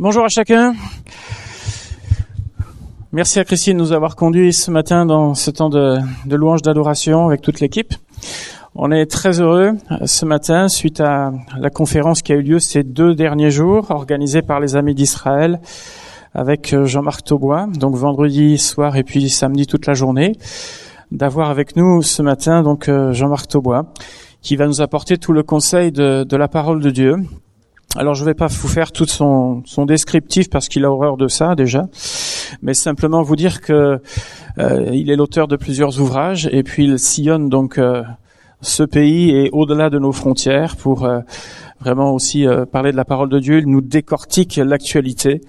Bonjour à chacun. Merci à Christine de nous avoir conduits ce matin dans ce temps de, louange d'adoration avec toute l'équipe. On est très heureux euh, ce matin suite à la conférence qui a eu lieu ces deux derniers jours, organisée par les Amis d'Israël avec euh, Jean-Marc Taubois, donc vendredi soir et puis samedi toute la journée, d'avoir avec nous ce matin donc euh, Jean-Marc Taubois, qui va nous apporter tout le conseil de la parole de Dieu alors je ne vais pas vous faire tout son, descriptif parce qu'il a horreur de ça déjà, mais simplement vous dire que euh, il est l'auteur de plusieurs ouvrages et puis il sillonne donc euh, ce pays et au-delà de nos frontières pour euh, vraiment aussi parler de la parole de Dieu. Il nous décortique l'actualité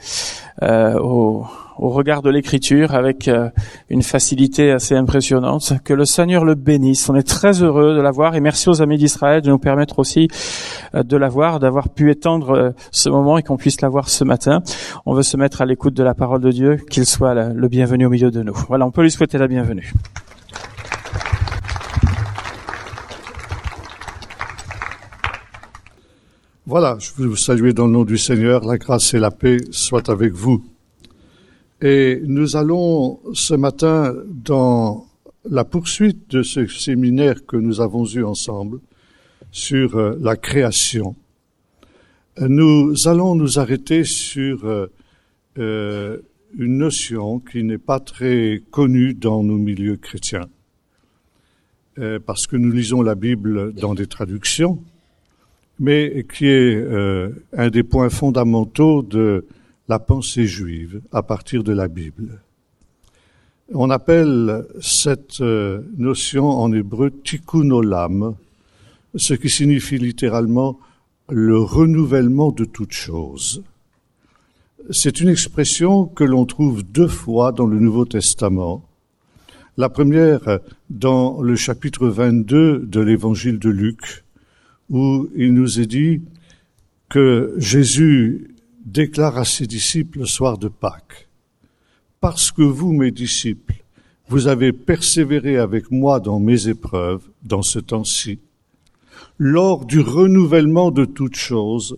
au, au regard de l'écriture avec euh, une facilité assez impressionnante. Que le Seigneur le bénisse. On est très heureux de l'avoir et merci aux amis d'Israël de nous permettre aussi euh, de l'avoir, d'avoir pu étendre euh, ce moment et qu'on puisse l'avoir ce matin. On veut se mettre à l'écoute de la parole de Dieu, qu'il soit le bienvenu au milieu de nous. Voilà, on peut lui souhaiter la bienvenue. Voilà, je veux vous saluer dans le nom du Seigneur. La grâce et la paix soient avec vous. Et nous allons ce matin dans la poursuite de ce séminaire que nous avons eu ensemble sur euh, la création. Nous allons nous arrêter sur euh, euh, une notion qui n'est pas très connue dans nos milieux chrétiens, parce que nous lisons la Bible dans des traductions, mais qui est un des points fondamentaux de la pensée juive à partir de la Bible. On appelle cette euh, notion en hébreu tikkun olam, ce qui signifie littéralement le renouvellement de toute chose. C'est une expression que l'on trouve deux fois dans le Nouveau Testament. La première dans le chapitre 22 de l'évangile de Luc, où il nous est dit que Jésus déclare à ses disciples le soir de Pâques, Parce que vous, mes disciples, vous avez persévéré avec moi dans mes épreuves, dans ce temps-ci, lors du renouvellement de toutes choses,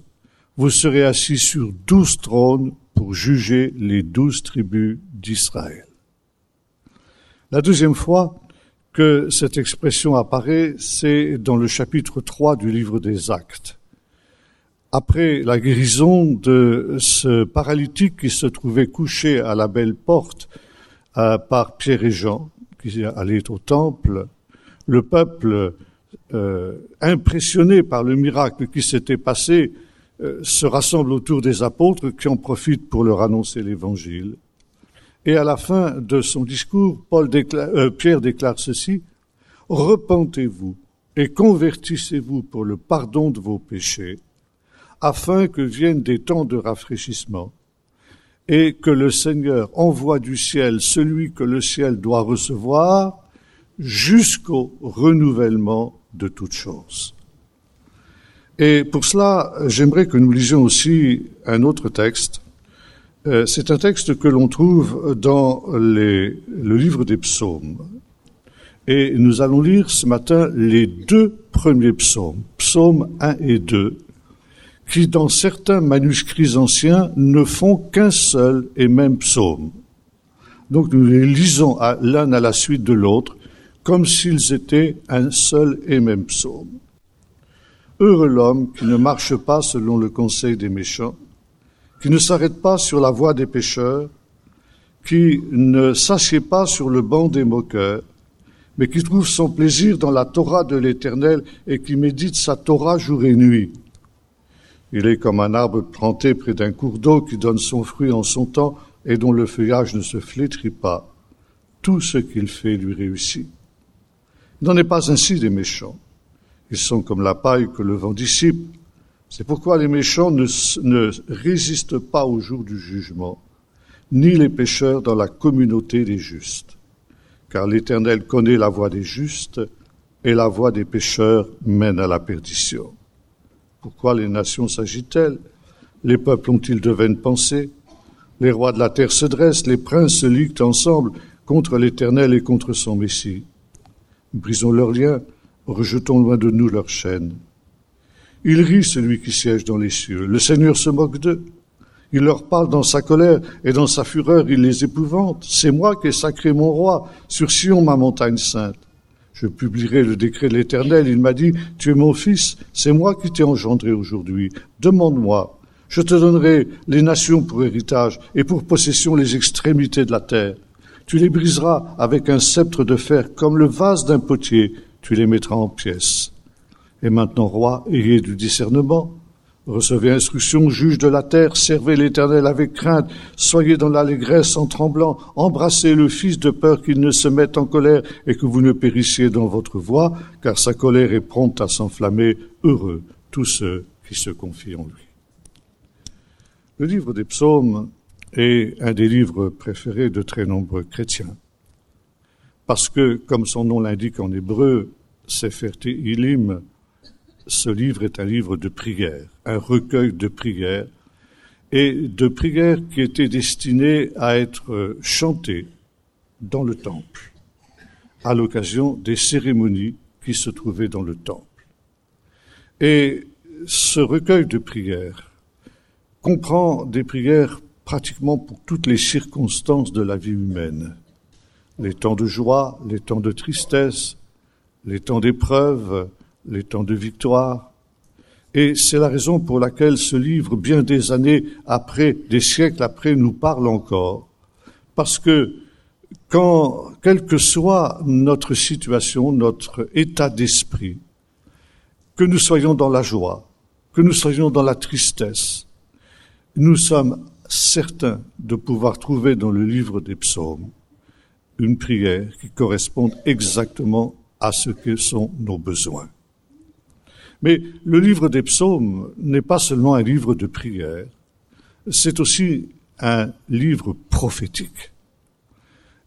vous serez assis sur douze trônes pour juger les douze tribus d'Israël. La deuxième fois que cette expression apparaît, c'est dans le chapitre 3 du livre des Actes après la guérison de ce paralytique qui se trouvait couché à la belle porte euh, par Pierre et Jean, qui allaient au temple, le peuple, euh, impressionné par le miracle qui s'était passé, euh, se rassemble autour des apôtres qui en profitent pour leur annoncer l'Évangile. Et à la fin de son discours, Paul Pierre déclare ceci, Repentez-vous et convertissez-vous pour le pardon de vos péchés afin que viennent des temps de rafraîchissement, et que le Seigneur envoie du ciel celui que le ciel doit recevoir jusqu'au renouvellement de toutes choses. Et pour cela, j'aimerais que nous lisions aussi un autre texte. Euh, c'est un texte que l'on trouve dans les, le livre des psaumes. Et nous allons lire ce matin les deux premiers psaumes, psaumes 1 et 2, qui dans certains manuscrits anciens ne font qu'un seul et même psaume. Donc nous les lisons l'un à la suite de l'autre, comme s'ils étaient un seul et même psaume. Heureux l'homme qui ne marche pas selon le conseil des méchants, qui ne s'arrête pas sur la voie des pécheurs, qui ne s'assied pas sur le banc des moqueurs, mais qui trouve son plaisir dans la Torah de l'Éternel et qui médite sa Torah jour et nuit. Il est comme un arbre planté près d'un cours d'eau qui donne son fruit en son temps et dont le feuillage ne se flétrit pas. Tout ce qu'il fait lui réussit. Il n'en est pas ainsi des méchants. Ils sont comme la paille que le vent dissipe. C'est pourquoi les méchants ne, résistent pas au jour du jugement, ni les pécheurs dans la communauté des justes. Car l'Éternel connaît la voie des justes, et la voie des pécheurs mène à la perdition. Pourquoi les nations s'agitent-elles? Les peuples ont-ils de vaines pensées? Les rois de la terre se dressent, les princes se liguent ensemble contre l'Éternel et contre son Messie. Brisons leurs liens, rejetons loin de nous leurs chaînes. Il rit celui qui siège dans les cieux. Le Seigneur se moque d'eux. Il leur parle dans sa colère et dans sa fureur, il les épouvante. C'est moi qui ai sacré mon roi sur Sion, ma montagne sainte. Je publierai le décret de l'Éternel. Il m'a dit, tu es mon fils, c'est moi qui t'ai engendré aujourd'hui. Demande-moi. Je te donnerai les nations pour héritage et pour possession les extrémités de la terre. Tu les briseras avec un sceptre de fer comme le vase d'un potier. Tu les mettras en pièces. Et maintenant, roi, ayez du discernement. Recevez instruction, juge de la terre, servez l'Éternel avec crainte, soyez dans l'allégresse en tremblant, embrassez le Fils de peur qu'il ne se mette en colère et que vous ne périssiez dans votre voie, car sa colère est prompte à s'enflammer. Heureux tous ceux qui se confient en lui. Le livre des psaumes est un des livres préférés de très nombreux chrétiens, parce que, comme son nom l'indique en hébreu, Sefer Ilim, ce livre est un livre de prières, un recueil de prières, et de prières qui étaient destinées à être chantées dans le temple, à l'occasion des cérémonies qui se trouvaient dans le temple. Et ce recueil de prières comprend des prières pratiquement pour toutes les circonstances de la vie humaine. Les temps de joie, les temps de tristesse, les temps d'épreuve, les temps de victoire. Et c'est la raison pour laquelle ce livre, bien des années après, des siècles après, nous parle encore. Parce que quand, quelle que soit notre situation, notre état d'esprit, que nous soyons dans la joie, que nous soyons dans la tristesse, nous sommes certains de pouvoir trouver dans le livre des psaumes une prière qui corresponde exactement à ce que sont nos besoins. Mais le livre des psaumes n'est pas seulement un livre de prière, c'est aussi un livre prophétique.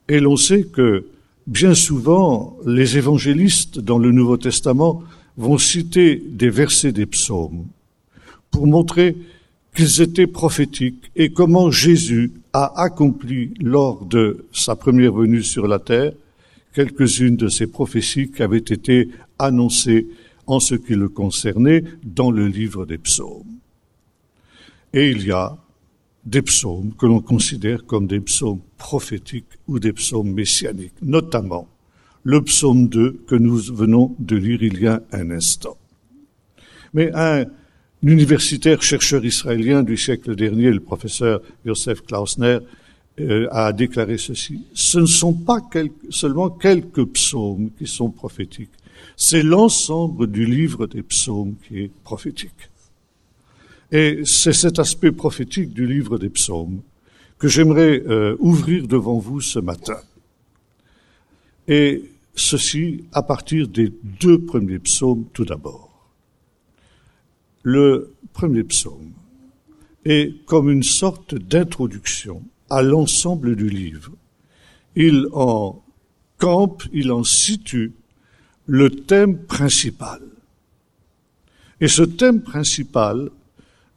Et l'on sait que bien souvent, les évangélistes dans le Nouveau Testament vont citer des versets des psaumes pour montrer qu'ils étaient prophétiques et comment Jésus a accompli lors de sa première venue sur la terre quelques-unes de ces prophéties qui avaient été annoncées en ce qui le concernait dans le livre des psaumes. Et il y a des psaumes que l'on considère comme des psaumes prophétiques ou des psaumes messianiques, notamment le psaume 2 que nous venons de lire il y a un instant. Mais un universitaire chercheur israélien du siècle dernier, le professeur Joseph Klausner, euh, a déclaré ceci. Ce ne sont pas seulement quelques psaumes qui sont prophétiques, c'est l'ensemble du livre des psaumes qui est prophétique. Et c'est cet aspect prophétique du livre des psaumes que j'aimerais euh, ouvrir devant vous ce matin. Et ceci à partir des deux premiers psaumes tout d'abord. Le premier psaume est comme une sorte d'introduction à l'ensemble du livre. Il en campe, il en situe le thème principal. Et ce thème principal,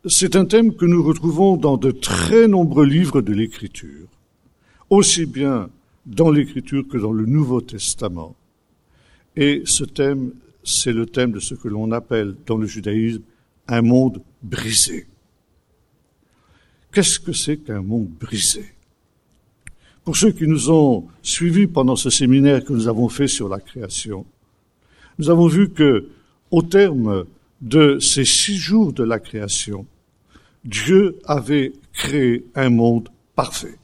c'est un thème que nous retrouvons dans de très nombreux livres de l'Écriture, aussi bien dans l'Écriture que dans le Nouveau Testament. Et ce thème, c'est le thème de ce que l'on appelle dans le judaïsme un monde brisé. Qu'est-ce que c'est qu'un monde brisé? Pour ceux qui nous ont suivis pendant ce séminaire que nous avons fait sur la création, nous avons vu que, au terme de ces six jours de la création, Dieu avait créé un monde parfait.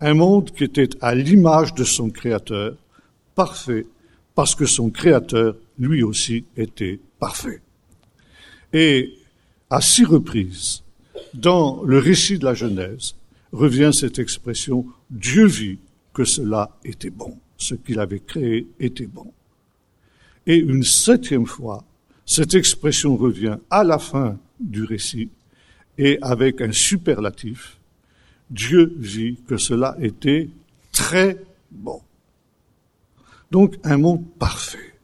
Un monde qui était à l'image de son Créateur, parfait, parce que son Créateur, lui aussi, était parfait. Et à six reprises, dans le récit de la Genèse, revient cette expression Dieu vit que cela était bon, ce qu'il avait créé était bon. Et une septième fois, cette expression revient à la fin du récit et avec un superlatif, Dieu vit que cela était très bon. Donc un monde parfait.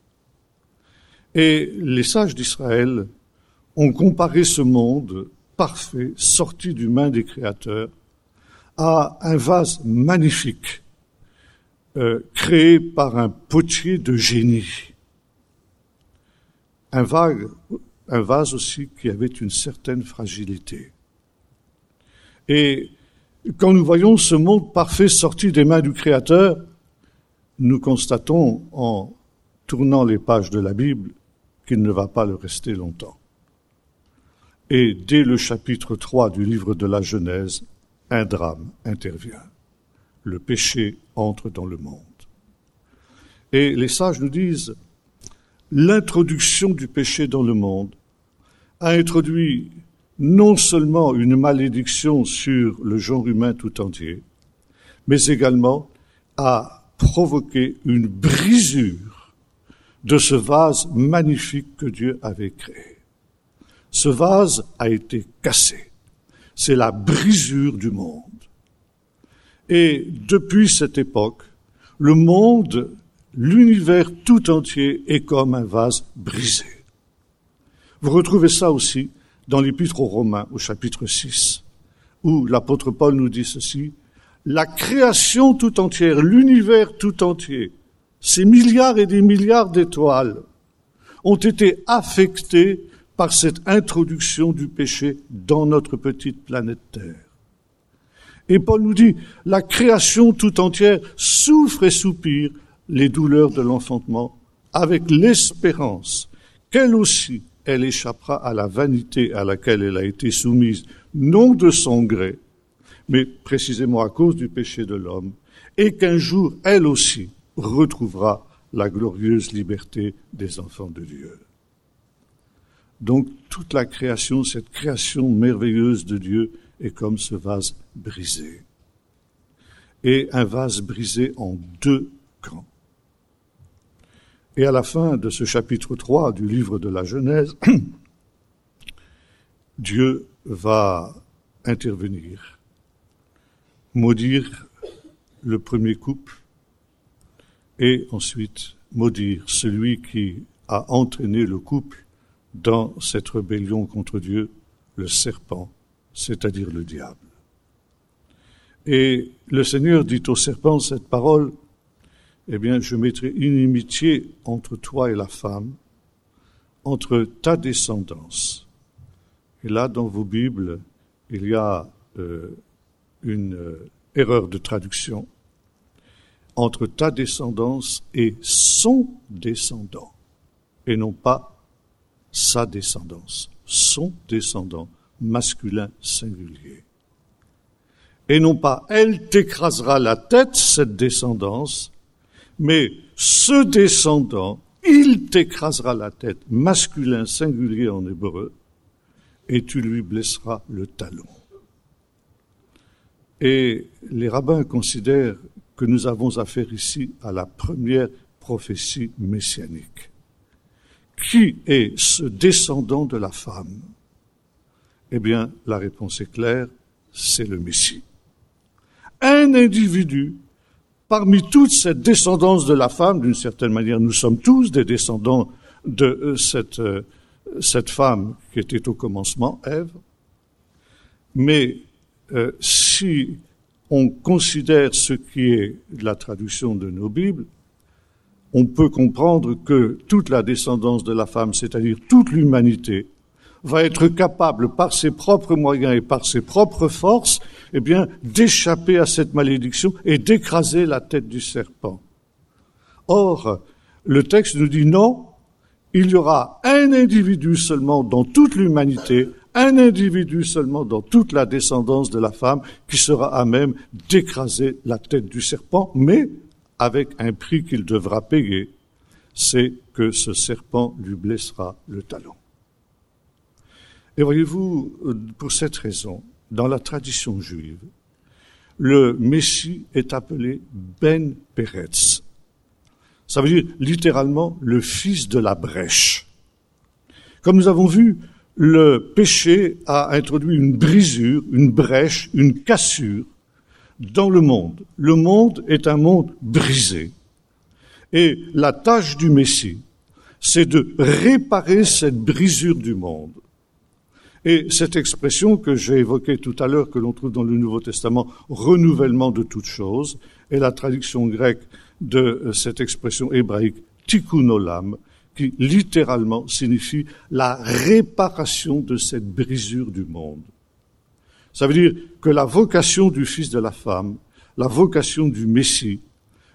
Et les sages d'Israël ont comparé ce monde parfait, sorti du main des créateurs, à un vase magnifique, euh, créé par un potier de génie un, vase aussi qui avait une certaine fragilité. Et quand nous voyons ce monde parfait sorti des mains du Créateur, nous constatons en tournant les pages de la Bible qu'il ne va pas le rester longtemps. Et dès le chapitre 3 du livre de la Genèse, un drame intervient. Le péché entre dans le monde. Et les sages nous disent, l'introduction du péché dans le monde a introduit non seulement une malédiction sur le genre humain tout entier, mais également a provoqué une brisure de ce vase magnifique que Dieu avait créé. Ce vase a été cassé. C'est la brisure du monde. Et depuis cette époque, le monde, l'univers tout entier est comme un vase brisé. Vous retrouvez ça aussi dans l'Épître aux Romains au chapitre 6, où l'apôtre Paul nous dit ceci, la création tout entière, l'univers tout entier, ces milliards et des milliards d'étoiles ont été affectés par cette introduction du péché dans notre petite planète Terre. Et Paul nous dit, la création tout entière souffre et soupire les douleurs de l'enfantement avec l'espérance qu'elle aussi elle échappera à la vanité à laquelle elle a été soumise, non de son gré, mais précisément à cause du péché de l'homme, et qu'un jour, elle aussi, retrouvera la glorieuse liberté des enfants de Dieu. Donc toute la création, cette création merveilleuse de Dieu est comme ce vase brisé. Et un vase brisé en deux camps. Et à la fin de ce chapitre 3 du livre de la Genèse, Dieu va intervenir, maudire le premier couple et ensuite maudire celui qui a entraîné le couple dans cette rébellion contre Dieu, le serpent, c'est-à-dire le diable. Et le Seigneur dit au serpent cette parole, eh bien, je mettrai inimitié entre toi et la femme, entre ta descendance. Et là, dans vos Bibles, il y a euh, une euh, erreur de traduction entre ta descendance et son descendant, et non pas sa descendance, son descendant masculin singulier. Et non pas elle t'écrasera la tête, cette descendance, mais ce descendant, il t'écrasera la tête, masculin singulier en hébreu, et tu lui blesseras le talon. Et les rabbins considèrent que nous avons affaire ici à la première prophétie messianique. Qui est ce descendant de la femme? Eh bien, la réponse est claire, c'est le Messie. Un individu parmi toute cette descendance de la femme, d'une certaine manière, nous sommes tous des descendants de euh, cette, euh, cette femme qui était au commencement, Ève. Mais euh, si on considère ce qui est la traduction de nos Bibles, on peut comprendre que toute la descendance de la femme, c'est-à-dire toute l'humanité, va être capable, par ses propres moyens et par ses propres forces, eh bien, d'échapper à cette malédiction et d'écraser la tête du serpent. Or, le texte nous dit non, il y aura un individu seulement dans toute l'humanité, un individu seulement dans toute la descendance de la femme qui sera à même d'écraser la tête du serpent, mais avec un prix qu'il devra payer, c'est que ce serpent lui blessera le talon. Et voyez-vous, euh, pour cette raison, dans la tradition juive, le Messie est appelé Ben Peretz. Ça veut dire littéralement le fils de la brèche. Comme nous avons vu, le péché a introduit une brisure, une brèche, une cassure dans le monde. Le monde est un monde brisé. Et la tâche du Messie, c'est de réparer cette brisure du monde. Et cette expression que j'ai évoquée tout à l'heure, que l'on trouve dans le Nouveau Testament, renouvellement de toutes choses, est la traduction grecque de euh, cette expression hébraïque tikkun olam, qui littéralement signifie la réparation de cette brisure du monde. Ça veut dire que la vocation du Fils de la femme, la vocation du Messie,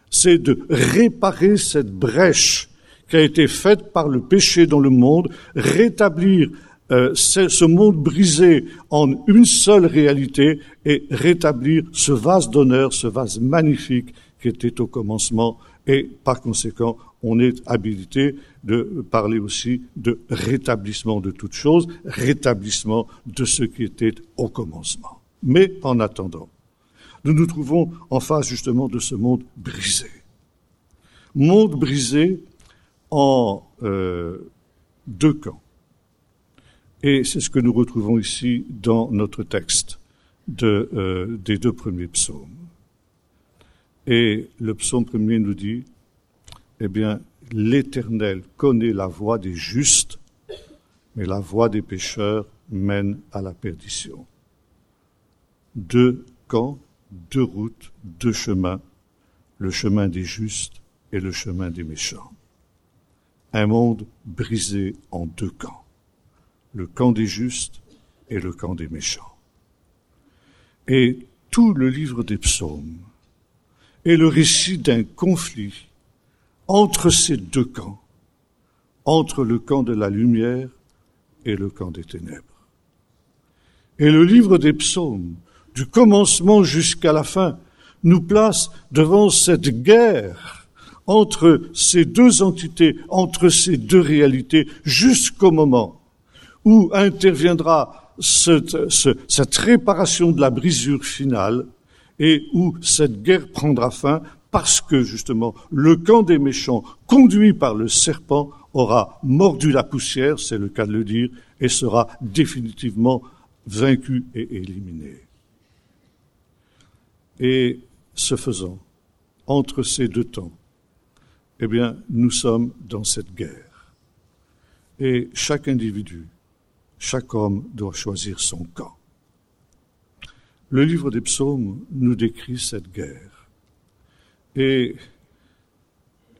c'est de réparer cette brèche qui a été faite par le péché dans le monde, rétablir euh, ce monde brisé en une seule réalité et rétablir ce vase d'honneur, ce vase magnifique qui était au commencement et par conséquent on est habilité de parler aussi de rétablissement de toutes choses, rétablissement de ce qui était au commencement. Mais en attendant, nous nous trouvons en face justement de ce monde brisé. Monde brisé en euh, deux camps. Et c'est ce que nous retrouvons ici dans notre texte euh, des deux premiers psaumes. Et le psaume premier nous dit, eh bien, l'Éternel connaît la voie des justes, mais la voie des pécheurs mène à la perdition. Deux camps, deux routes, deux chemins, le chemin des justes et le chemin des méchants. Un monde brisé en deux camps le camp des justes et le camp des méchants. Et tout le livre des psaumes est le récit d'un conflit entre ces deux camps, entre le camp de la lumière et le camp des ténèbres. Et le livre des psaumes, du commencement jusqu'à la fin, nous place devant cette guerre entre ces deux entités, entre ces deux réalités, jusqu'au moment où interviendra cette, cette réparation de la brisure finale et où cette guerre prendra fin parce que justement le camp des méchants, conduit par le serpent, aura mordu la poussière, c'est le cas de le dire, et sera définitivement vaincu et éliminé. Et ce faisant, entre ces deux temps, eh bien, nous sommes dans cette guerre. Et chaque individu chaque homme doit choisir son camp. Le livre des psaumes nous décrit cette guerre. Et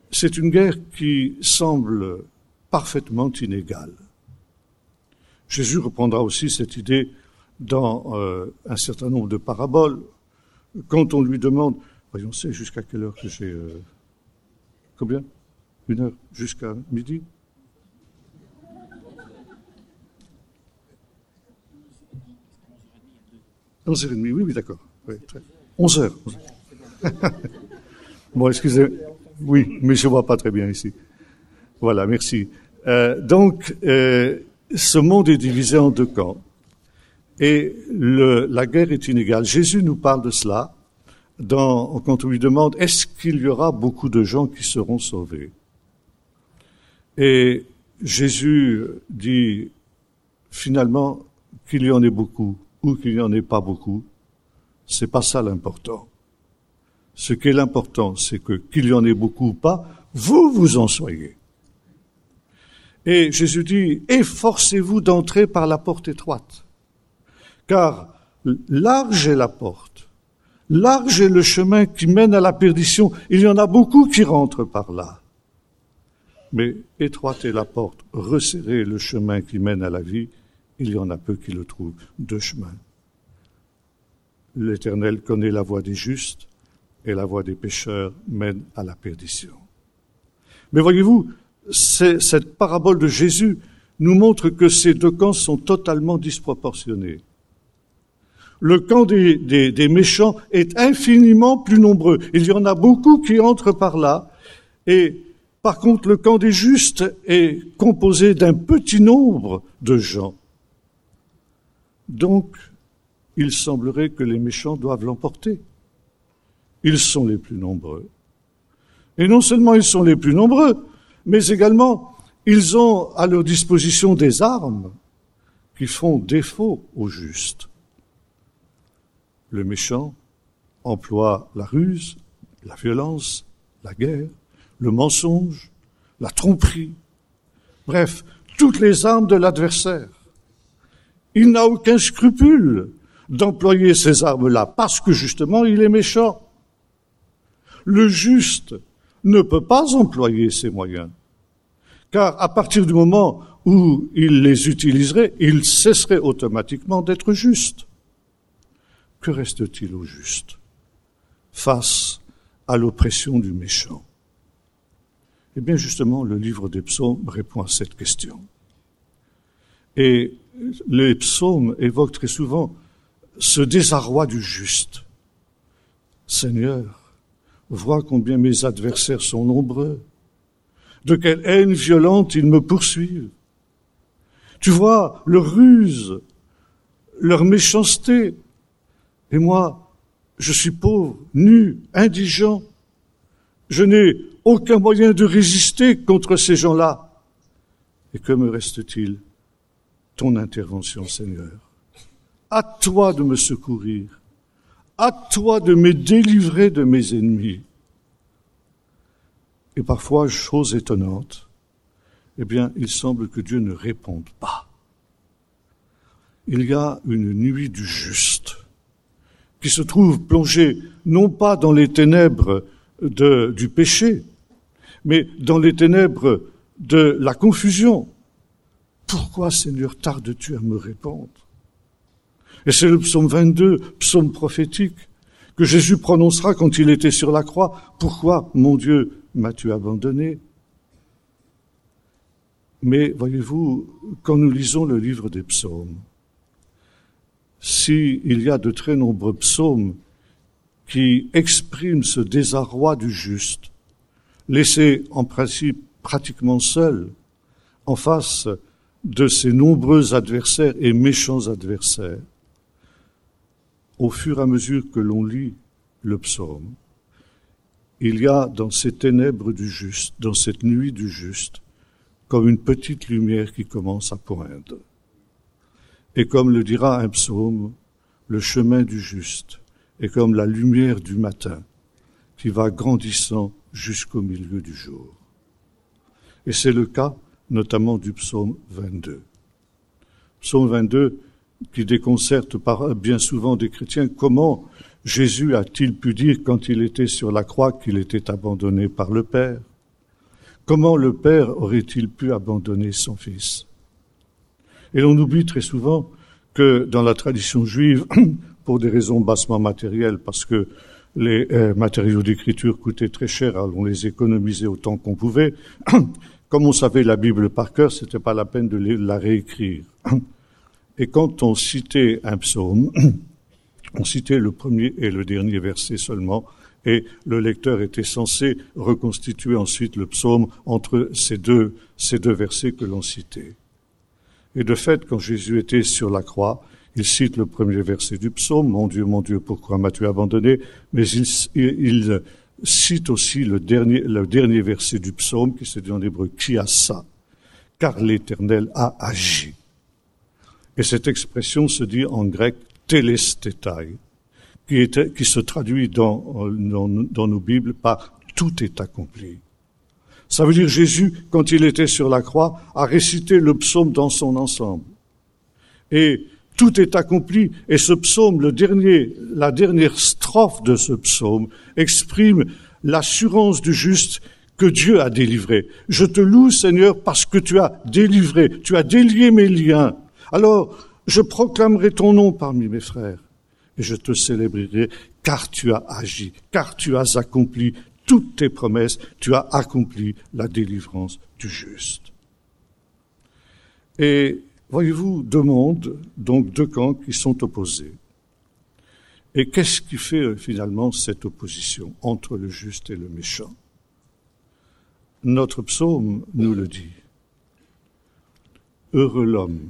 c'est une guerre qui semble parfaitement inégale. Jésus reprendra aussi cette idée dans euh, un certain nombre de paraboles. Quand on lui demande, voyons, c'est jusqu'à quelle heure que j'ai... Euh, combien? Une heure Jusqu'à midi? 11h30, oui, oui, d'accord. Oui, 11h. bon, excusez. Oui, mais je vois pas très bien ici. Voilà, merci. Euh, donc, euh, ce monde est divisé en deux camps. Et la guerre est inégale. Jésus nous parle de cela dans, quand on lui demande est-ce qu'il y aura beaucoup de gens qui seront sauvés? Et Jésus dit finalement qu'il y en ait beaucoup ou qu'il n'y en ait pas beaucoup, c'est pas ça l'important. Ce qui est l'important, c'est que qu'il y en ait beaucoup ou pas, vous vous en soyez. Et Jésus dit, efforcez-vous d'entrer par la porte étroite, car large est la porte, large est le chemin qui mène à la perdition, il y en a beaucoup qui rentrent par là. Mais étroite est la porte, resserrez le chemin qui mène à la vie, il y en a peu qui le trouvent. Deux chemins. L'Éternel connaît la voie des justes et la voie des pécheurs mène à la perdition. Mais voyez-vous, cette parabole de Jésus nous montre que ces deux camps sont totalement disproportionnés. Le camp des, des, méchants est infiniment plus nombreux. Il y en a beaucoup qui entrent par là. Et par contre, le camp des justes est composé d'un petit nombre de gens. Donc, il semblerait que les méchants doivent l'emporter. Ils sont les plus nombreux. Et non seulement ils sont les plus nombreux, mais également ils ont à leur disposition des armes qui font défaut aux justes. Le méchant emploie la ruse, la violence, la guerre, le mensonge, la tromperie, bref, toutes les armes de l'adversaire. Il n'a aucun scrupule d'employer ces armes-là parce que justement il est méchant. Le juste ne peut pas employer ces moyens, car à partir du moment où il les utiliserait, il cesserait automatiquement d'être juste. que reste-t-il au juste face à l'oppression du méchant? Eh bien justement, le livre des psaumes répond à cette question. Et les psaumes évoquent très souvent ce désarroi du juste. Seigneur, vois combien mes adversaires sont nombreux, de quelle haine violente ils me poursuivent. Tu vois leur ruse, leur méchanceté, et moi, je suis pauvre, nu, indigent. Je n'ai aucun moyen de résister contre ces gens-là. Et que me reste-t-il? Ton intervention, Seigneur. À toi de me secourir. À toi de me délivrer de mes ennemis. Et parfois, chose étonnante, eh bien, il semble que Dieu ne réponde pas. Il y a une nuit du juste qui se trouve plongé non pas dans les ténèbres du péché, mais dans les ténèbres de la confusion. Pourquoi, Seigneur, tardes-tu à me répondre? Et c'est le psaume 22, psaume prophétique, que Jésus prononcera quand il était sur la croix. Pourquoi, mon Dieu, m'as-tu abandonné? Mais voyez-vous, quand nous lisons le livre des psaumes, s'il y a de très nombreux psaumes qui expriment ce désarroi du juste, laissé en principe pratiquement seul en face de ses nombreux adversaires et méchants adversaires, au fur et à mesure que l'on lit le psaume, il y a dans ces ténèbres du juste, dans cette nuit du juste, comme une petite lumière qui commence à poindre. Et comme le dira un psaume, le chemin du juste est comme la lumière du matin qui va grandissant jusqu'au milieu du jour. Et c'est le cas notamment du psaume 22. Psaume 22 qui déconcerte bien souvent des chrétiens comment Jésus a-t-il pu dire quand il était sur la croix qu'il était abandonné par le Père? Comment le Père aurait-il pu abandonner son Fils? Et l'on oublie très souvent que dans la tradition juive, pour des raisons bassement matérielles, parce que les euh, matériaux d'écriture coûtaient très cher, alors on les économisait autant qu'on pouvait. Comme on savait la Bible par cœur, c'était pas la peine de la réécrire. Et quand on citait un psaume, on citait le premier et le dernier verset seulement, et le lecteur était censé reconstituer ensuite le psaume entre ces deux, ces deux versets que l'on citait. Et de fait, quand Jésus était sur la croix, il cite le premier verset du psaume, Mon Dieu, mon Dieu, pourquoi m'as-tu abandonné? Mais il, il, cite aussi le dernier, le dernier verset du psaume qui se dit en hébreu, Qui a ça? Car l'Éternel a agi. Et cette expression se dit en grec telestetai, qui, est, qui se traduit dans, dans, dans nos Bibles par tout est accompli. Ça veut dire Jésus, quand il était sur la croix, a récité le psaume dans son ensemble. Et tout est accompli. Et ce psaume, le dernier, la dernière strophe de ce psaume exprime l'assurance du juste que Dieu a délivré. Je te loue, Seigneur, parce que tu as délivré, tu as délié mes liens. Alors, je proclamerai ton nom parmi mes frères et je te célébrerai car tu as agi, car tu as accompli toutes tes promesses, tu as accompli la délivrance du juste. Et voyez-vous, deux mondes, donc deux camps qui sont opposés. Et qu'est-ce qui fait euh, finalement cette opposition entre le juste et le méchant? Notre psaume nous le dit. Heureux l'homme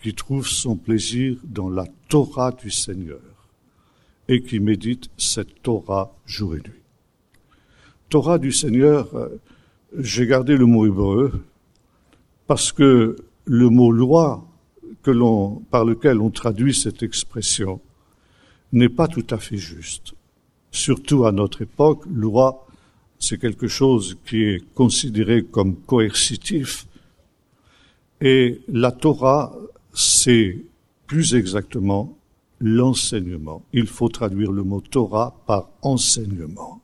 qui trouve son plaisir dans la Torah du Seigneur et qui médite cette Torah jour et nuit. Torah du Seigneur, euh, j'ai gardé le mot hébreu parce que le mot loi que l'on, par lequel on traduit cette expression n'est pas tout à fait juste. Surtout à notre époque, loi, c'est quelque chose qui est considéré comme coercitif. Et la Torah, c'est plus exactement l'enseignement. Il faut traduire le mot Torah par enseignement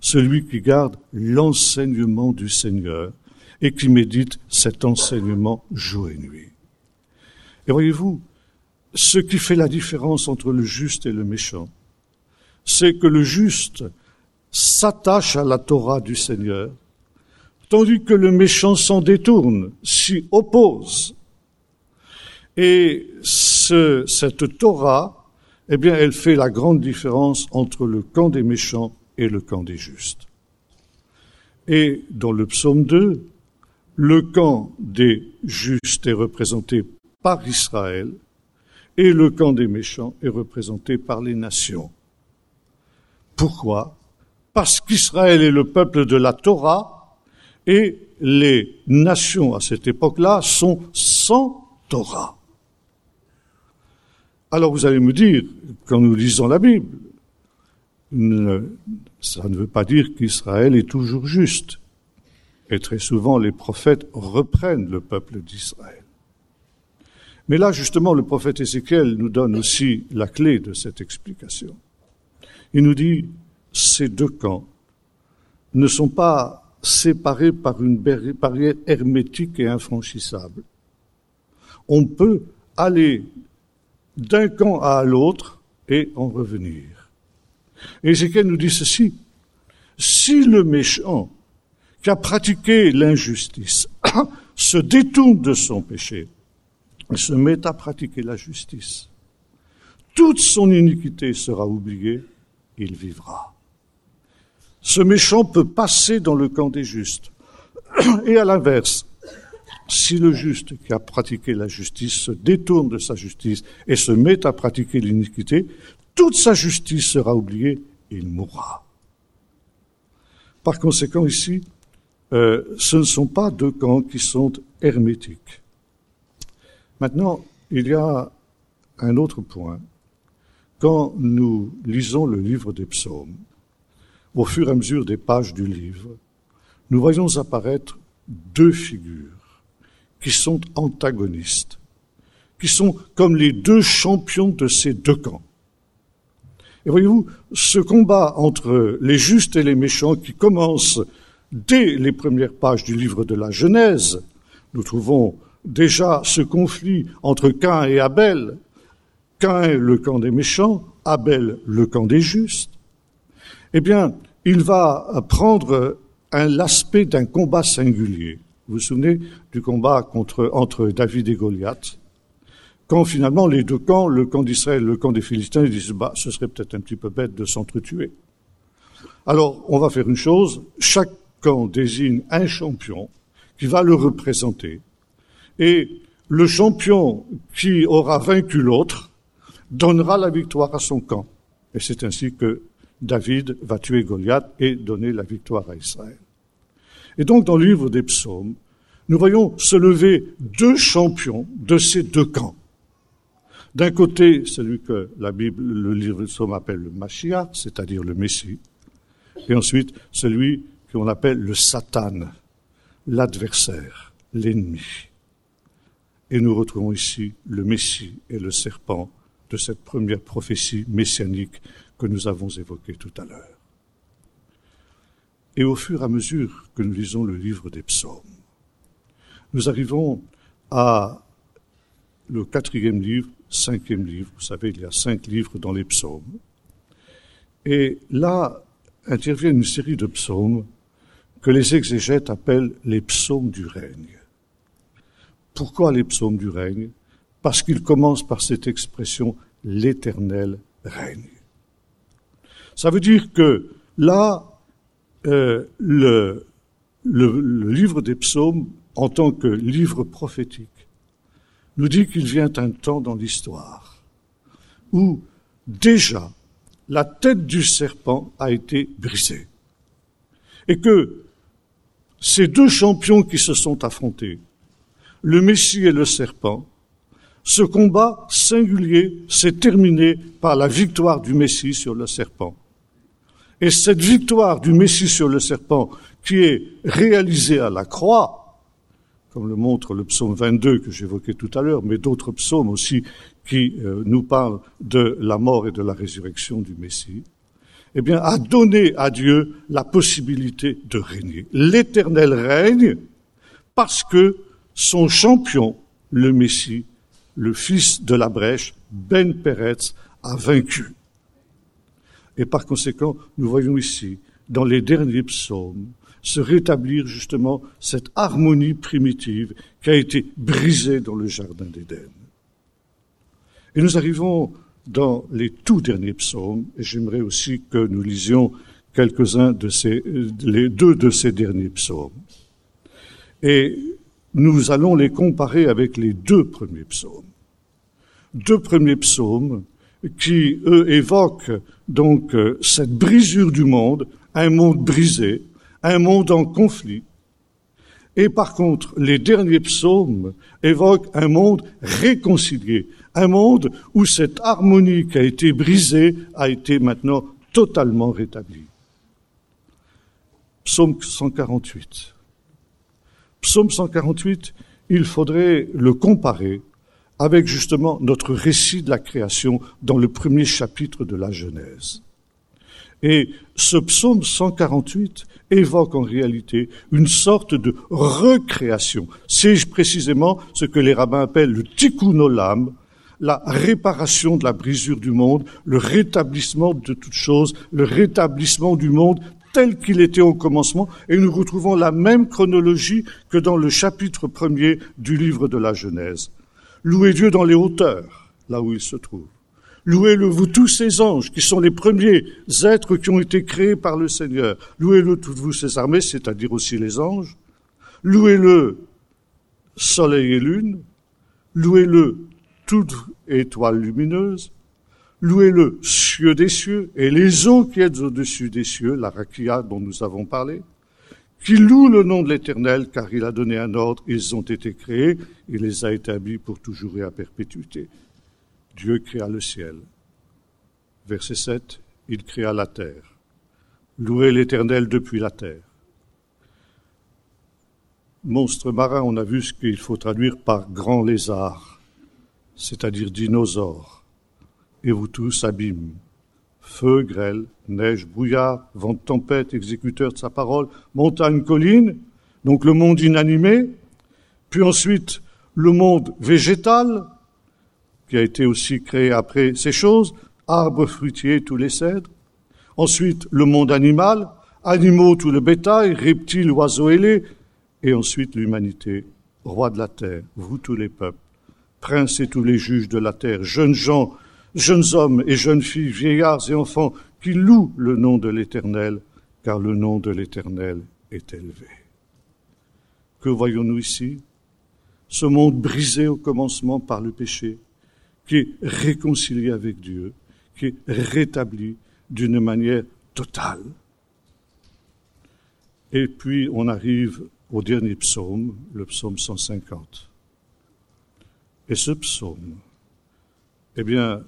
celui qui garde l'enseignement du Seigneur et qui médite cet enseignement jour et nuit. Et voyez-vous, ce qui fait la différence entre le juste et le méchant, c'est que le juste s'attache à la Torah du Seigneur, tandis que le méchant s'en détourne, s'y oppose. Et ce, cette Torah, eh bien, elle fait la grande différence entre le camp des méchants et le camp des justes. Et dans le psaume 2, le camp des justes est représenté par Israël et le camp des méchants est représenté par les nations. Pourquoi? Parce qu'Israël est le peuple de la Torah et les nations à cette époque-là sont sans Torah. Alors vous allez me dire, quand nous lisons la Bible, ça ne veut pas dire qu'Israël est toujours juste. Et très souvent, les prophètes reprennent le peuple d'Israël. Mais là, justement, le prophète Ézéchiel nous donne aussi la clé de cette explication. Il nous dit, ces deux camps ne sont pas séparés par une barrière hermétique et infranchissable. On peut aller d'un camp à l'autre et en revenir. Ézéchiel nous dit ceci. Si le méchant qui a pratiqué l'injustice se détourne de son péché et se met à pratiquer la justice, toute son iniquité sera oubliée, il vivra. Ce méchant peut passer dans le camp des justes. Et à l'inverse, si le juste qui a pratiqué la justice se détourne de sa justice et se met à pratiquer l'iniquité, toute sa justice sera oubliée et il mourra. Par conséquent, ici, euh, ce ne sont pas deux camps qui sont hermétiques. Maintenant, il y a un autre point. Quand nous lisons le livre des psaumes, au fur et à mesure des pages du livre, nous voyons apparaître deux figures qui sont antagonistes, qui sont comme les deux champions de ces deux camps. Et voyez-vous, ce combat entre les justes et les méchants qui commence dès les premières pages du livre de la Genèse, nous trouvons déjà ce conflit entre Cain et Abel. Cain le camp des méchants, Abel le camp des justes. Eh bien, il va prendre l'aspect d'un combat singulier. Vous vous souvenez du combat entre David et Goliath? Quand finalement les deux camps, le camp d'Israël et le camp des Philistins, ils disent bah ce serait peut-être un petit peu bête de s'entretuer. Alors on va faire une chose, camp désigne un champion qui va le représenter, et le champion qui aura vaincu l'autre donnera la victoire à son camp. Et c'est ainsi que David va tuer Goliath et donner la victoire à Israël. Et donc dans le livre des psaumes, nous voyons se lever deux champions de ces deux camps. D'un côté, celui que la Bible, le livre de Somme appelle le Mashiach, c'est-à-dire le Messie, et ensuite celui qu'on appelle le Satan, l'adversaire, l'ennemi. Et nous retrouvons ici le Messie et le serpent de cette première prophétie messianique que nous avons évoquée tout à l'heure. Et au fur et à mesure que nous lisons le livre des psaumes, nous arrivons à le quatrième livre, cinquième livre. Vous savez, il y a cinq livres dans les psaumes. Et là intervient une série de psaumes que les exégètes appellent les psaumes du règne. Pourquoi les psaumes du règne? Parce qu'ils commencent par cette expression l'éternel règne. Ça veut dire que là, euh, le, le livre des psaumes, en tant que livre prophétique, nous dit qu'il vient un temps dans l'histoire où déjà la tête du serpent a été brisée et que ces deux champions qui se sont affrontés, le Messie et le serpent, ce combat singulier s'est terminé par la victoire du Messie sur le serpent. Et cette victoire du Messie sur le serpent, qui est réalisée à la croix, comme le montre le psaume 22 que j'évoquais tout à l'heure, mais d'autres psaumes aussi qui euh, nous parlent de la mort et de la résurrection du Messie, eh bien, a donné à Dieu la possibilité de régner. L'Éternel règne parce que son champion, le Messie, le Fils de la brèche, Ben Peretz a vaincu. Et par conséquent, nous voyons ici, dans les derniers psaumes, se rétablir justement cette harmonie primitive qui a été brisée dans le Jardin d'Éden. Et nous arrivons dans les tout derniers psaumes, et j'aimerais aussi que nous lisions quelques-uns de ces, deux de ces derniers psaumes. Et nous allons les comparer avec les deux premiers psaumes. Deux premiers psaumes qui, eux, évoquent donc euh, cette brisure du monde, un monde brisé, un monde en conflit. Et par contre, les derniers psaumes évoquent un monde réconcilié, un monde où cette harmonie qui a été brisée a été maintenant totalement rétablie. Psaume 148. Psaume 148, il faudrait le comparer avec justement notre récit de la création dans le premier chapitre de la Genèse. Et ce psaume 148 évoque en réalité une sorte de recréation. C'est précisément ce que les rabbins appellent le tikkun olam, la réparation de la brisure du monde, le rétablissement de toutes choses, le rétablissement du monde tel qu'il était au commencement, et nous retrouvons la même chronologie que dans le chapitre premier du livre de la Genèse. Louez Dieu dans les hauteurs, là où il se trouve. Louez-le, vous tous ces anges, qui sont les premiers êtres qui ont été créés par le Seigneur. Louez-le, toutes vous ces armées, c'est-à-dire aussi les anges. Louez-le, soleil et lune. Louez-le, toute étoile lumineuse. Louez-le, cieux des cieux, et les eaux qui êtes au-dessus des cieux, la rakia dont nous avons parlé, qui louent le nom de l'Éternel, car il a donné un ordre, ils ont été créés, il les a établis pour toujours et à perpétuité. Dieu créa le ciel. Verset 7, il créa la terre. Louez l'Éternel depuis la terre. Monstre marin, on a vu ce qu'il faut traduire par grand lézard, c'est-à-dire dinosaure et vous tous abîmes. Feu, grêle, neige, brouillard, vent de tempête, exécuteur de sa parole, montagne, colline, donc le monde inanimé, puis ensuite le monde végétal, qui a été aussi créé après ces choses, arbres fruitiers, tous les cèdres, ensuite le monde animal, animaux, tout le bétail, reptiles, oiseaux ailés, et ensuite l'humanité, roi de la terre, vous tous les peuples, princes et tous les juges de la terre, jeunes gens jeunes hommes et jeunes filles, vieillards et enfants, qui louent le nom de l'Éternel, car le nom de l'Éternel est élevé. Que voyons-nous ici? Ce monde brisé au commencement par le péché, qui est réconcilié avec Dieu, qui est rétabli d'une manière totale. Et puis on arrive au dernier psaume, le psaume 150. Et ce psaume, eh bien,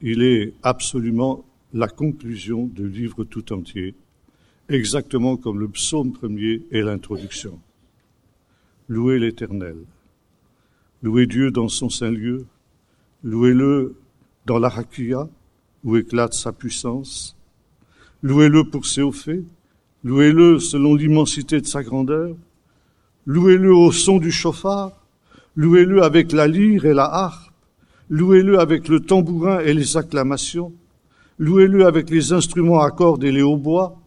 il est absolument la conclusion du livre tout entier, exactement comme le psaume premier est l'introduction. Louez l'Éternel, louez Dieu dans son saint lieu, louez-le dans l'Arakia, où éclate sa puissance, louez-le pour ses hauts faits, louez-le selon l'immensité de sa grandeur, louez-le au son du chauffard, louez-le avec la lyre et la harpe, Louez-le avec le tambourin et les acclamations. Louez-le avec les instruments à cordes et les hautbois.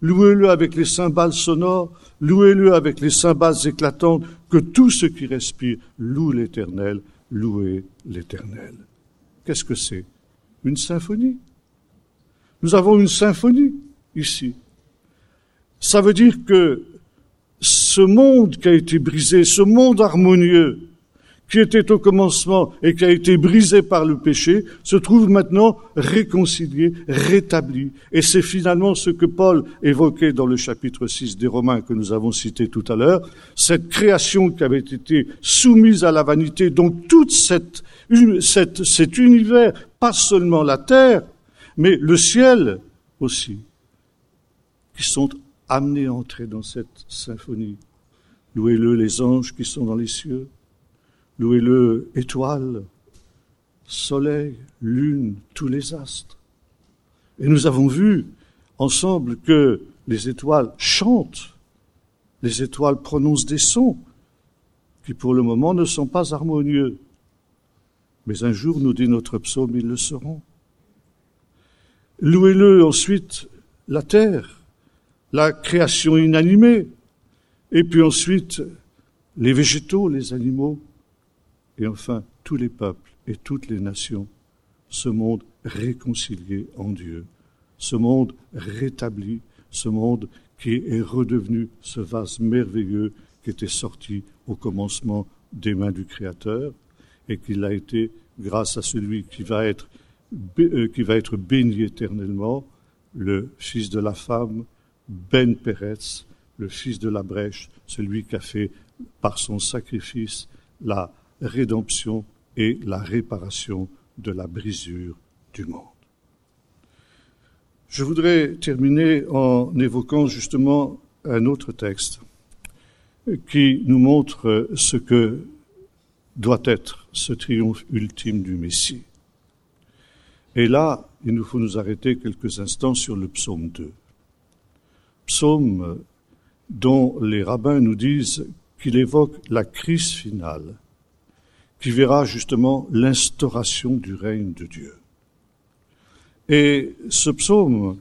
Louez-le avec les cymbales sonores. Louez-le avec les cymbales éclatantes. Que tout ce qui respire loue l'Éternel. Louez l'Éternel. Qu'est-ce que c'est? Une symphonie? Nous avons une symphonie ici. Ça veut dire que ce monde qui a été brisé, ce monde harmonieux, qui était au commencement et qui a été brisé par le péché, se trouve maintenant réconcilié, rétabli. Et c'est finalement ce que Paul évoquait dans le chapitre 6 des Romains que nous avons cité tout à l'heure, cette création qui avait été soumise à la vanité, donc cette, cet univers, pas seulement la terre, mais le ciel aussi, qui sont amenés à entrer dans cette symphonie. Louez-le les anges qui sont dans les cieux, Louez-le, étoiles, soleil, lune, tous les astres. Et nous avons vu ensemble que les étoiles chantent, les étoiles prononcent des sons qui pour le moment ne sont pas harmonieux. Mais un jour, nous dit notre psaume, ils le seront. Louez-le ensuite la terre, la création inanimée, et puis ensuite les végétaux, les animaux, et enfin tous les peuples et toutes les nations, ce monde réconcilié en Dieu, ce monde rétabli, ce monde qui est redevenu ce vase merveilleux qui était sorti au commencement des mains du Créateur et qui l'a été grâce à celui qui va être, euh, béni éternellement, le Fils de la femme, Ben Peretz, le Fils de la brèche, celui qui a fait par son sacrifice la rédemption et la réparation de la brisure du monde. Je voudrais terminer en évoquant justement un autre texte qui nous montre ce que doit être ce triomphe ultime du Messie. Et là, il nous faut nous arrêter quelques instants sur le psaume 2. Psaume dont les rabbins nous disent qu'il évoque la crise finale, qui verra justement l'instauration du règne de Dieu. Et ce psaume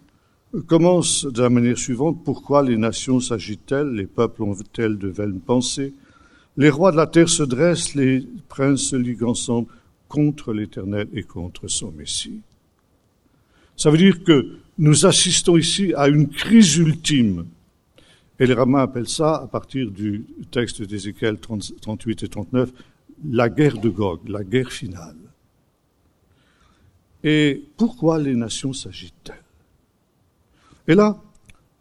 commence de la manière suivante, pourquoi les nations s'agitent-elles, les peuples ont-elles de vaines pensées, les rois de la terre se dressent, les princes se liguent ensemble contre l'Éternel et contre son Messie. Ça veut dire que nous assistons ici à une crise ultime. Et les rabbins appellent ça, à partir du texte d'Ézéchiel 38 et 39, la guerre de Gog, la guerre finale. Et pourquoi les nations s'agitent-elles? Et là,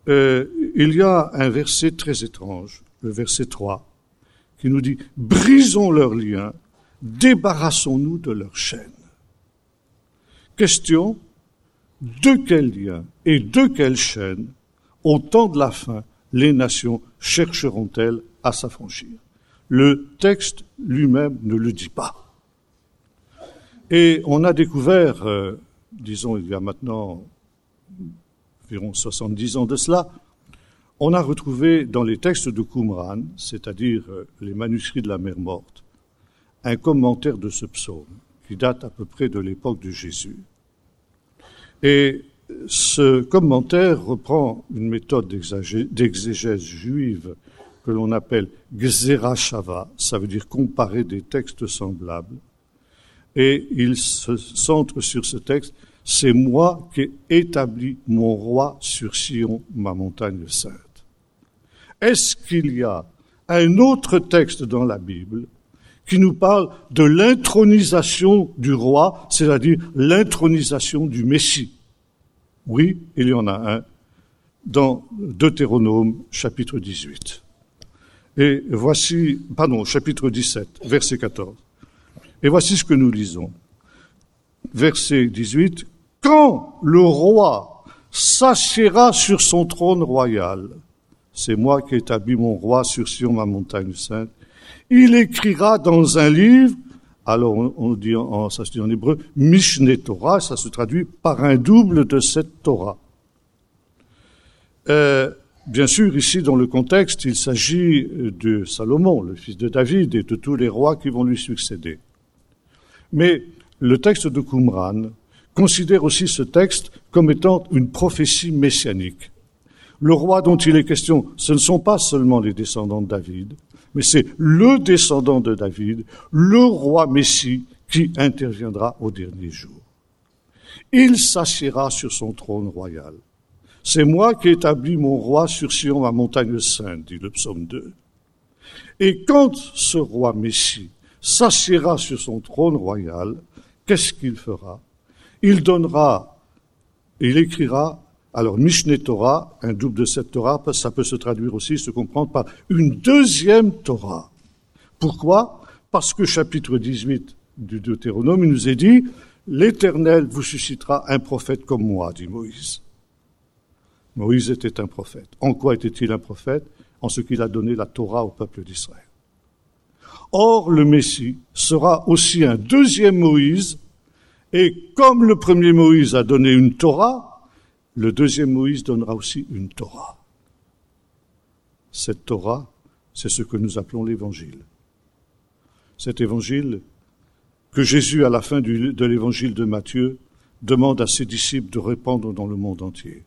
euh, il y a un verset très étrange, le verset 3, qui nous dit Brisons leurs liens, débarrassons-nous de leurs chaînes. Question de quels liens et de quelles chaînes, au temps de la fin, les nations chercheront-elles à s'affranchir? Le texte lui-même ne le dit pas. Et on a découvert, euh, disons il y a maintenant environ 70 ans de cela, on a retrouvé dans les textes de Qumran, c'est-à-dire euh, les manuscrits de la mer morte, un commentaire de ce psaume qui date à peu près de l'époque de Jésus. Et ce commentaire reprend une méthode d'exégèse juive que l'on appelle Gzerashava, ça veut dire comparer des textes semblables, et il se centre sur ce texte, c'est moi qui ai établi mon roi sur Sion, ma montagne sainte. Est-ce qu'il y a un autre texte dans la Bible qui nous parle de l'intronisation du roi, c'est-à-dire l'intronisation du Messie? Oui, il y en a un dans Deutéronome chapitre 18. Et voici, pardon, chapitre 17, verset 14. Et voici ce que nous lisons. Verset 18. Quand le roi s'assiera sur son trône royal, c'est moi qui établis mon roi sur Sion, ma montagne sainte, il écrira dans un livre, alors on, dit en, ça se dit en hébreu, Mishneh Torah, ça se traduit par un double de cette Torah. Euh, bien sûr, ici, dans le contexte, il s'agit de Salomon, le fils de David, et de tous les rois qui vont lui succéder. Mais le texte de Qumran considère aussi ce texte comme étant une prophétie messianique. Le roi dont il est question, ce ne sont pas seulement les descendants de David, mais c'est le descendant de David, le roi Messie, qui interviendra au dernier jour. Il s'assiera sur son trône royal. C'est moi qui établis mon roi sur Sion, ma montagne sainte, dit le psaume 2. Et quand ce roi Messie s'assiera sur son trône royal, qu'est-ce qu'il fera? Il donnera, il écrira, alors Mishneh Torah, un double de cette Torah, ça peut se traduire aussi, se comprendre par une deuxième Torah. Pourquoi? Parce que chapitre 18 du Deutéronome, il nous est dit, l'Éternel vous suscitera un prophète comme moi, dit Moïse. Moïse était un prophète. En quoi était-il un prophète? En ce qu'il a donné la Torah au peuple d'Israël. Or, le Messie sera aussi un deuxième Moïse, et comme le premier Moïse a donné une Torah, le deuxième Moïse donnera aussi une Torah. Cette Torah, c'est ce que nous appelons l'Évangile. Cet Évangile, que Jésus, à la fin de l'évangile de Matthieu, demande à ses disciples de répandre dans le monde entier.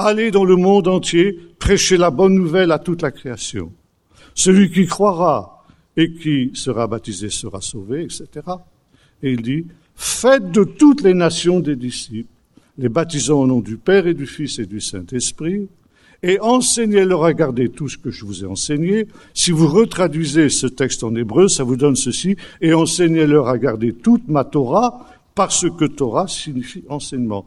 Allez dans le monde entier, prêchez la bonne nouvelle à toute la création. Celui qui croira et qui sera baptisé sera sauvé, etc. Et il dit, faites de toutes les nations des disciples, les baptisant au nom du Père et du Fils et du Saint-Esprit, et enseignez-leur à garder tout ce que je vous ai enseigné. Si vous retraduisez ce texte en hébreu, ça vous donne ceci, et enseignez-leur à garder toute ma Torah, parce que Torah signifie enseignement.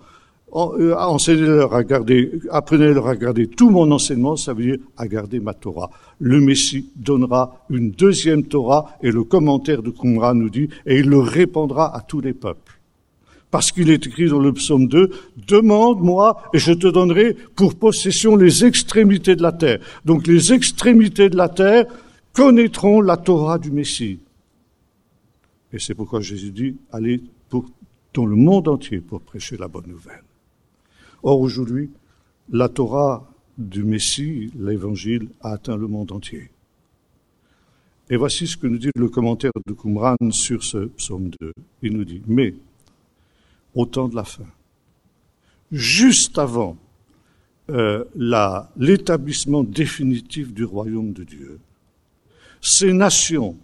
Euh, enseignez-leur à garder, apprenez-leur à garder tout mon enseignement, ça veut dire à garder ma Torah. Le Messie donnera une deuxième Torah, et le commentaire de Qumran nous dit, et il le répandra à tous les peuples parce qu'il est écrit dans le psaume 2, demande-moi et je te donnerai pour possession les extrémités de la terre. Donc les extrémités de la terre connaîtront la Torah du Messie. Et c'est pourquoi Jésus dit, allez pour, dans le monde entier pour prêcher la bonne nouvelle. Or aujourd'hui, la Torah du Messie, l'évangile, a atteint le monde entier. Et voici ce que nous dit le commentaire de Qumran sur ce psaume 2. Il nous dit, mais au temps de la fin, juste avant euh, l'établissement définitif du royaume de Dieu. Ces nations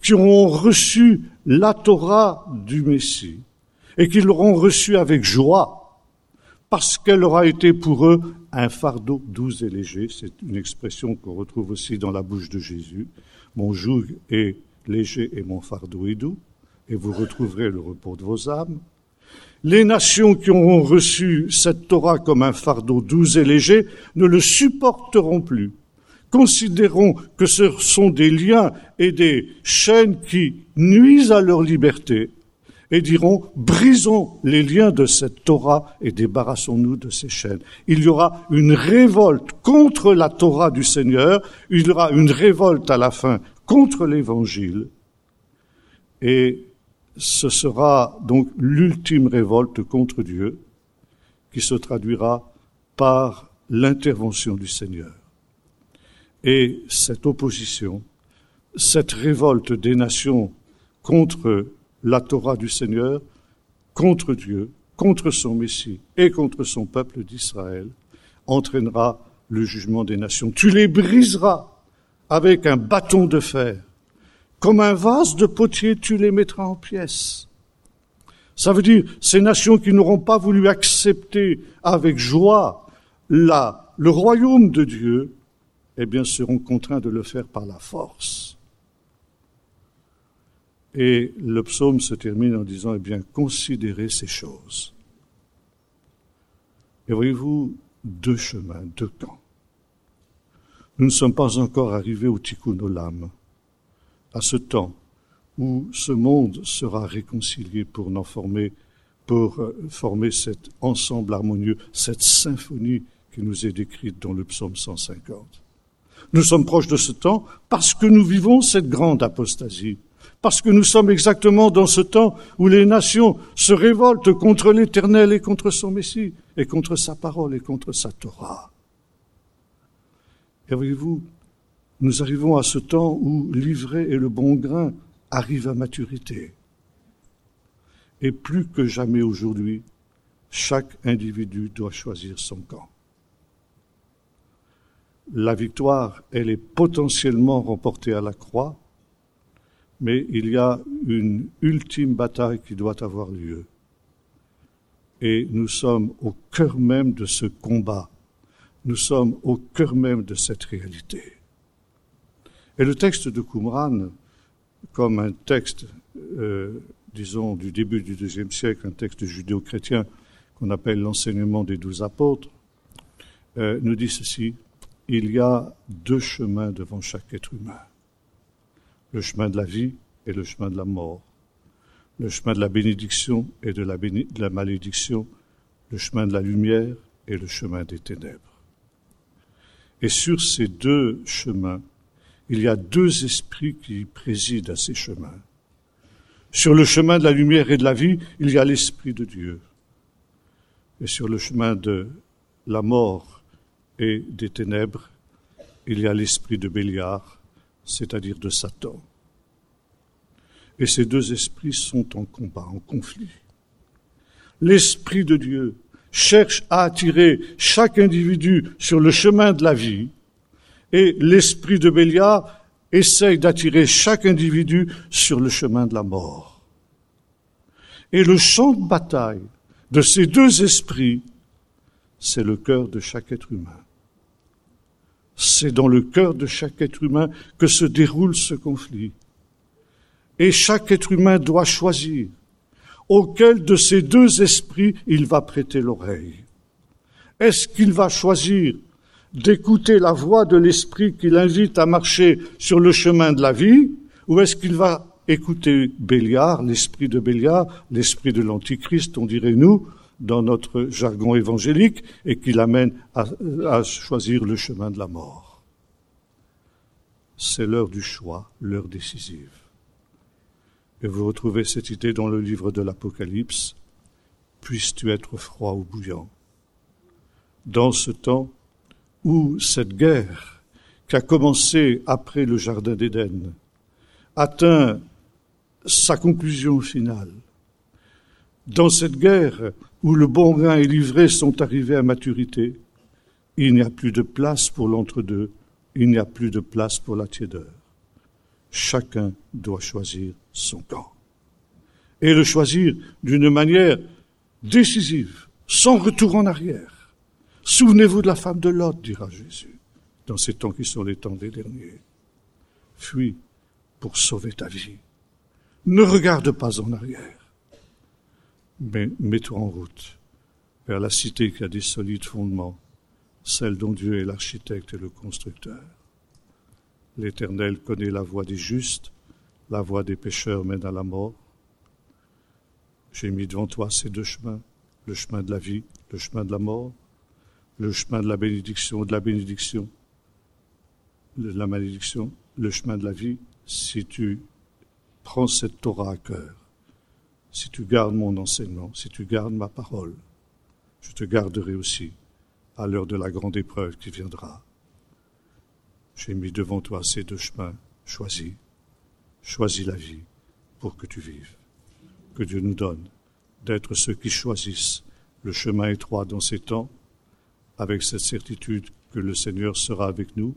qui auront reçu la Torah du Messie et qui l'auront reçue avec joie, parce qu'elle aura été pour eux un fardeau doux et léger. C'est une expression qu'on retrouve aussi dans la bouche de Jésus. Mon joug est léger et mon fardeau est doux, et vous retrouverez le repos de vos âmes. Les nations qui auront reçu cette Torah comme un fardeau doux et léger ne le supporteront plus. Considérons que ce sont des liens et des chaînes qui nuisent à leur liberté et diront brisons les liens de cette Torah et débarrassons-nous de ces chaînes. Il y aura une révolte contre la Torah du Seigneur, il y aura une révolte à la fin contre l'Évangile et ce sera donc l'ultime révolte contre Dieu qui se traduira par l'intervention du Seigneur. Et cette opposition, cette révolte des nations contre la Torah du Seigneur, contre Dieu, contre son Messie et contre son peuple d'Israël, entraînera le jugement des nations. Tu les briseras avec un bâton de fer comme un vase de potier, tu les mettras en pièces. Ça veut dire, ces nations qui n'auront pas voulu accepter avec joie la, le royaume de Dieu, eh bien, seront contraints de le faire par la force. Et le psaume se termine en disant, eh bien, considérez ces choses. Et voyez-vous, deux chemins, deux camps. Nous ne sommes pas encore arrivés au tikkun olam à ce temps où ce monde sera réconcilié pour n'en former, pour euh, former cet ensemble harmonieux, cette symphonie qui nous est décrite dans le psaume 150. Nous sommes proches de ce temps parce que nous vivons cette grande apostasie, parce que nous sommes exactement dans ce temps où les nations se révoltent contre l'Éternel et contre son Messie, et contre sa parole et contre sa Torah. Et voyez-vous, nous arrivons à ce temps où l'ivraie et le bon grain arrivent à maturité. Et plus que jamais aujourd'hui, chaque individu doit choisir son camp. La victoire, elle est potentiellement remportée à la croix, mais il y a une ultime bataille qui doit avoir lieu. Et nous sommes au cœur même de ce combat. Nous sommes au cœur même de cette réalité. Et le texte de Qumran, comme un texte, euh, disons, du début du deuxième siècle, un texte judéo-chrétien qu'on appelle l'enseignement des douze apôtres, euh, nous dit ceci, il y a deux chemins devant chaque être humain. Le chemin de la vie et le chemin de la mort. Le chemin de la bénédiction et de la, malédiction. Le chemin de la lumière et le chemin des ténèbres. Et sur ces deux chemins, il y a deux esprits qui président à ces chemins. Sur le chemin de la lumière et de la vie, il y a l'Esprit de Dieu. Et sur le chemin de la mort et des ténèbres, il y a l'esprit de Béliard, c'est-à-dire de Satan. Et ces deux esprits sont en combat, en conflit. L'Esprit de Dieu cherche à attirer chaque individu sur le chemin de la vie, et l'Esprit de Béliard essaye d'attirer chaque individu sur le chemin de la mort. Et le champ de bataille de ces deux esprits, c'est le cœur de chaque être humain. C'est dans le cœur de chaque être humain que se déroule ce conflit. Et chaque être humain doit choisir auquel de ces deux esprits il va prêter l'oreille. Est-ce qu'il va choisir d'écouter la voix de l'esprit qui l'invite à marcher sur le chemin de la vie, ou est-ce qu'il va écouter Béliard, l'esprit de Béliard, l'esprit de l'Antichrist, on dirait nous, dans notre jargon évangélique, et qui l'amène à, choisir le chemin de la mort. C'est l'heure du choix, l'heure décisive. Et vous retrouvez cette idée dans le livre de l'Apocalypse. Puisses-tu être froid ou bouillant. Dans ce temps où cette guerre qui a commencé après le Jardin d'Éden atteint sa conclusion finale, dans cette guerre où le bon grain et l'ivraie sont arrivés à maturité, il n'y a plus de place pour l'entre-deux, il n'y a plus de place pour la tiédeur. Chacun doit choisir son camp. Et le choisir d'une manière décisive, sans retour en arrière. Souvenez-vous de la femme de Lot, dira Jésus, dans ces temps qui sont les temps des derniers. Fuis pour sauver ta vie. Ne regarde pas en arrière, mais mets-toi en route vers la cité qui a des solides fondements, celle dont Dieu est l'architecte et le constructeur. L'Éternel connaît la voie des justes, la voie des pécheurs mène à la mort. J'ai mis devant toi ces deux chemins, le chemin de la vie, le chemin de la mort, le chemin de la bénédiction, de la bénédiction, de la malédiction, le chemin de la vie, si tu prends cette Torah à cœur, si tu gardes mon enseignement, si tu gardes ma parole, je te garderai aussi à l'heure de la grande épreuve qui viendra. J'ai mis devant toi ces deux chemins, choisis, choisis la vie pour que tu vives. Que Dieu nous donne d'être ceux qui choisissent le chemin étroit dans ces temps, avec cette certitude que le Seigneur sera avec nous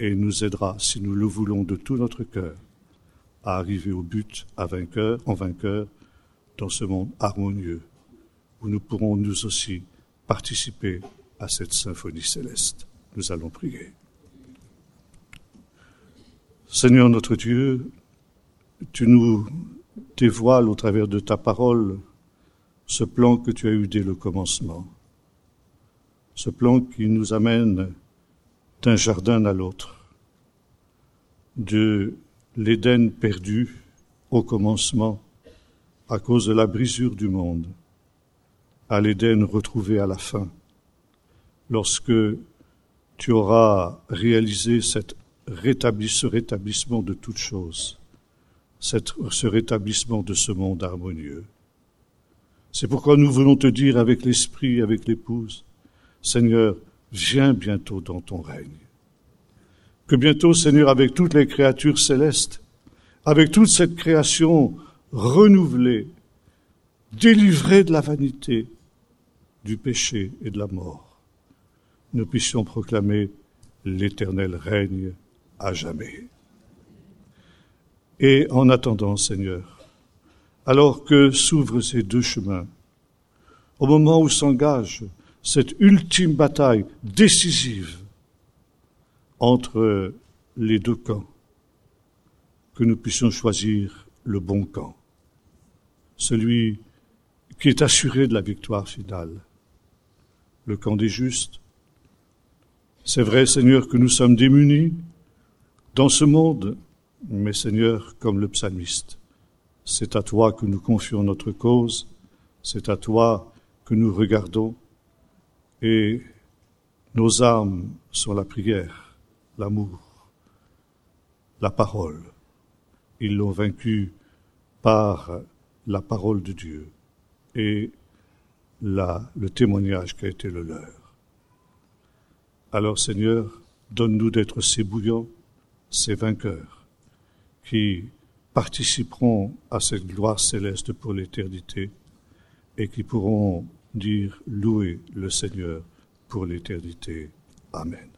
et nous aidera, si nous le voulons de tout notre cœur, à arriver au but, à vainqueur, en vainqueur, dans ce monde harmonieux, où nous pourrons nous aussi participer à cette symphonie céleste. Nous allons prier. Seigneur notre Dieu, tu nous dévoiles au travers de ta parole ce plan que tu as eu dès le commencement, ce plan qui nous amène d'un jardin à l'autre, de l'Éden perdu au commencement à cause de la brisure du monde, à l'Éden retrouvé à la fin, lorsque tu auras réalisé cette ce rétablissement de toutes choses, ce rétablissement de ce monde harmonieux. C'est pourquoi nous voulons te dire avec l'Esprit, avec l'épouse, Seigneur, viens bientôt dans ton règne. Que bientôt, Seigneur, avec toutes les créatures célestes, avec toute cette création renouvelée, délivrée de la vanité, du péché et de la mort, nous puissions proclamer l'éternel règne à jamais. Et en attendant, Seigneur, alors que s'ouvrent ces deux chemins, au moment où s'engage cette ultime bataille décisive entre les deux camps, que nous puissions choisir le bon camp, celui qui est assuré de la victoire finale, le camp des justes. C'est vrai, Seigneur, que nous sommes démunis, dans ce monde, mais Seigneur, comme le psalmiste, c'est à toi que nous confions notre cause, c'est à toi que nous regardons, et nos armes sont la prière, l'amour, la parole. Ils l'ont vaincu par la parole de Dieu et le témoignage qui a été le leur. Alors Seigneur, donne-nous d'être ces bouillants ces vainqueurs qui participeront à cette gloire céleste pour l'éternité et qui pourront dire louer le Seigneur pour l'éternité. Amen.